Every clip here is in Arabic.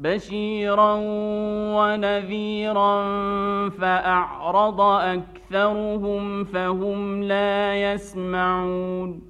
بشيرا ونذيرا فاعرض اكثرهم فهم لا يسمعون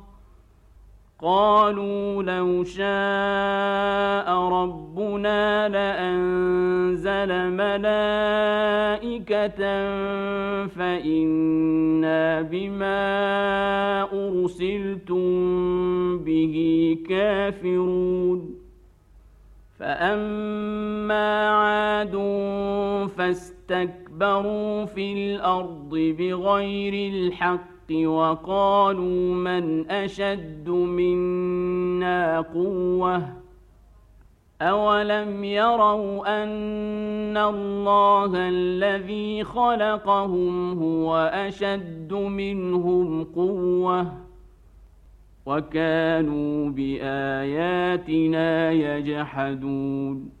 قالوا لو شاء ربنا لأنزل ملائكة فإنا بما أرسلتم به كافرون. فأما عاد فاستكبروا في الأرض بغير الحق وقالوا من أشد منا قوة أولم يروا أن الله الذي خلقهم هو أشد منهم قوة وكانوا بآياتنا يجحدون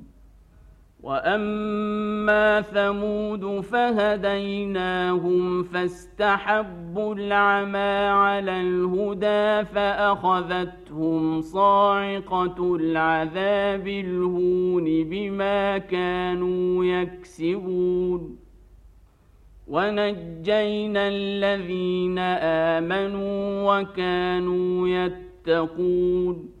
واما ثمود فهديناهم فاستحبوا العمى على الهدى فاخذتهم صاعقه العذاب الهون بما كانوا يكسبون ونجينا الذين امنوا وكانوا يتقون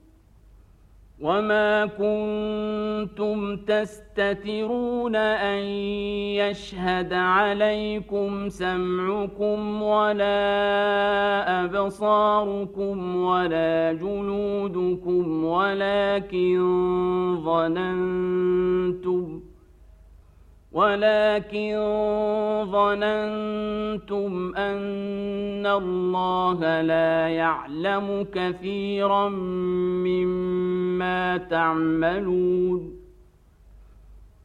وما كنتم تستترون ان يشهد عليكم سمعكم ولا ابصاركم ولا جلودكم ولكن ظننتم ولكن ظننتم أن الله لا يعلم كثيرا مما تعملون.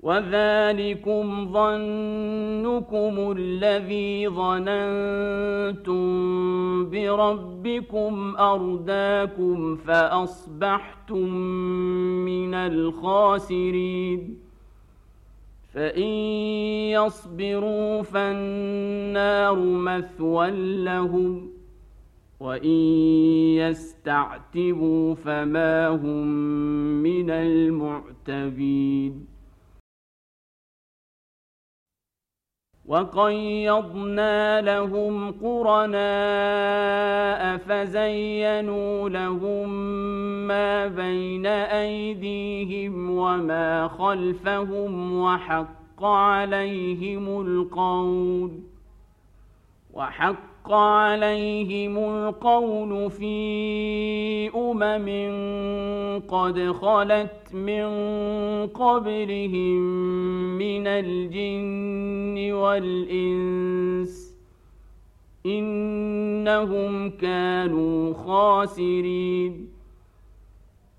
وذلكم ظنكم الذي ظننتم بربكم أرداكم فأصبحتم من الخاسرين. فإن يصبروا فالنار مثوى لهم وإن يستعتبوا فما هم من المعتبين وقيضنا لهم قرناء فزينوا لهم ما بين أيديهم وما خلفهم وحق عليهم القول وحق عليهم القول في امم قد خلت من قبلهم من الجن والانس انهم كانوا خاسرين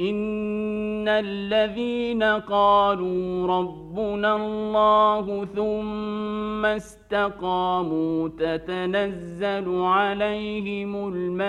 إن الذين قالوا ربنا الله ثم استقاموا تتنزل عليهم الملائكة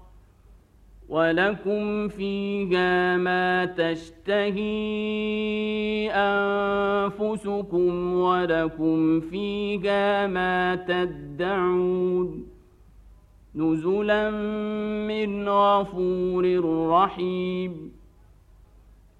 ولكم فيها ما تشتهي أنفسكم ولكم فيها ما تدعون نزلا من غفور رحيم.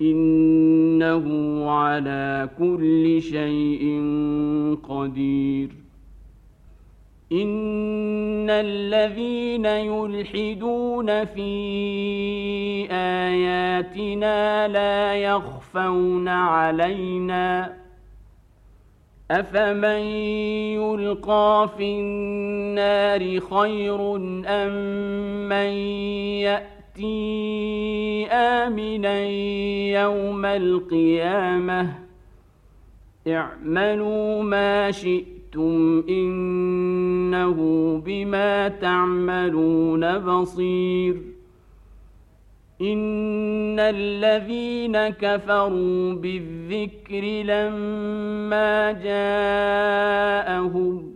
إنه على كل شيء قدير. إن الذين يلحدون في آياتنا لا يخفون علينا. أفمن يلقى في النار خير أم من يأتي ياتي آمنا يوم القيامة. اعملوا ما شئتم إنه بما تعملون بصير. إن الذين كفروا بالذكر لما جاءهم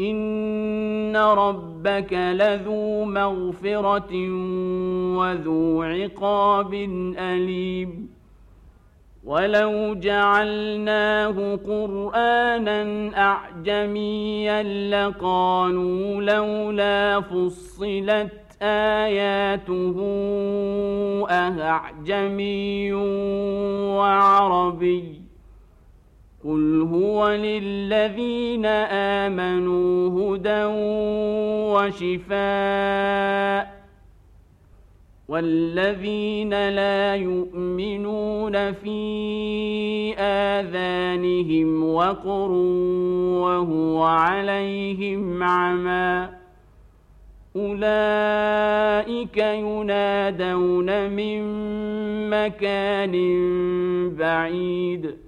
ان ربك لذو مغفره وذو عقاب اليم ولو جعلناه قرانا اعجميا لقالوا لولا فصلت اياته اعجمي وعربي قل هو للذين امنوا هدى وشفاء والذين لا يؤمنون في آذانهم وقر وهو عليهم عمى أولئك ينادون من مكان بعيد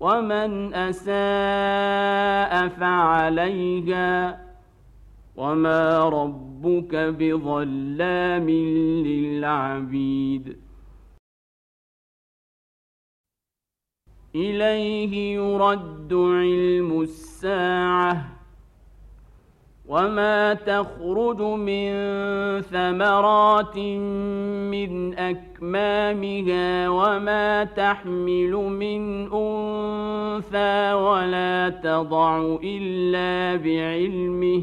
ومن أساء فعليها وما ربك بظلام للعبيد. إليه يرد علم الساعة. وما تخرج من ثمرات من اكمامها وما تحمل من انثى ولا تضع الا بعلمه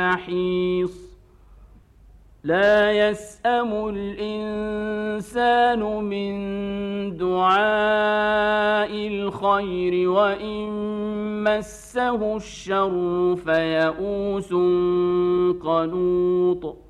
محيص لا يسأم الإنسان من دعاء الخير وإن مسه الشر فيئوس قنوط.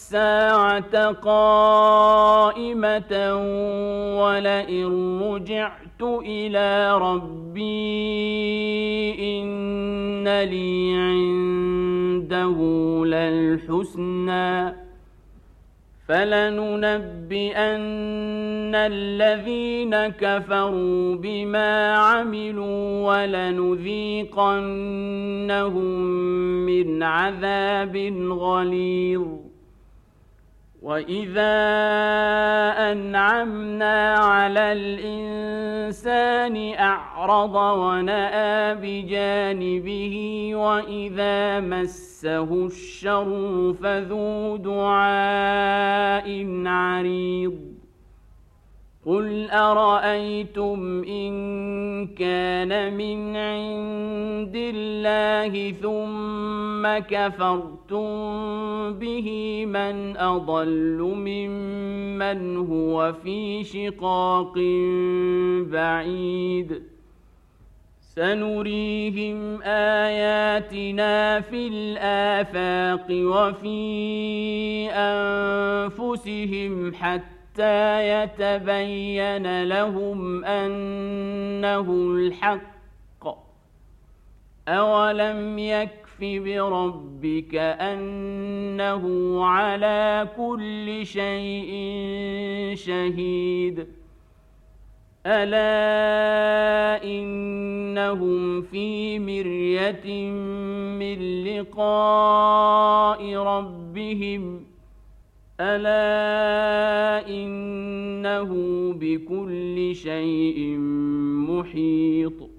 قائمة ولئن رجعت إلى ربي إن لي عنده للحسنى فلننبئن الذين كفروا بما عملوا ولنذيقنهم من عذاب غليظ واذا انعمنا على الانسان اعرض وناى بجانبه واذا مسه الشر فذو دعاء عريض قل ارايتم ان كان من عند الله ثم كفرتم به من اضل ممن هو في شقاق بعيد سنريهم اياتنا في الافاق وفي انفسهم حتى حتى يتبين لهم أنه الحق. اولم يكف بربك انه على كل شيء شهيد. الا انهم في مريه من لقاء ربهم الا انه بكل شيء محيط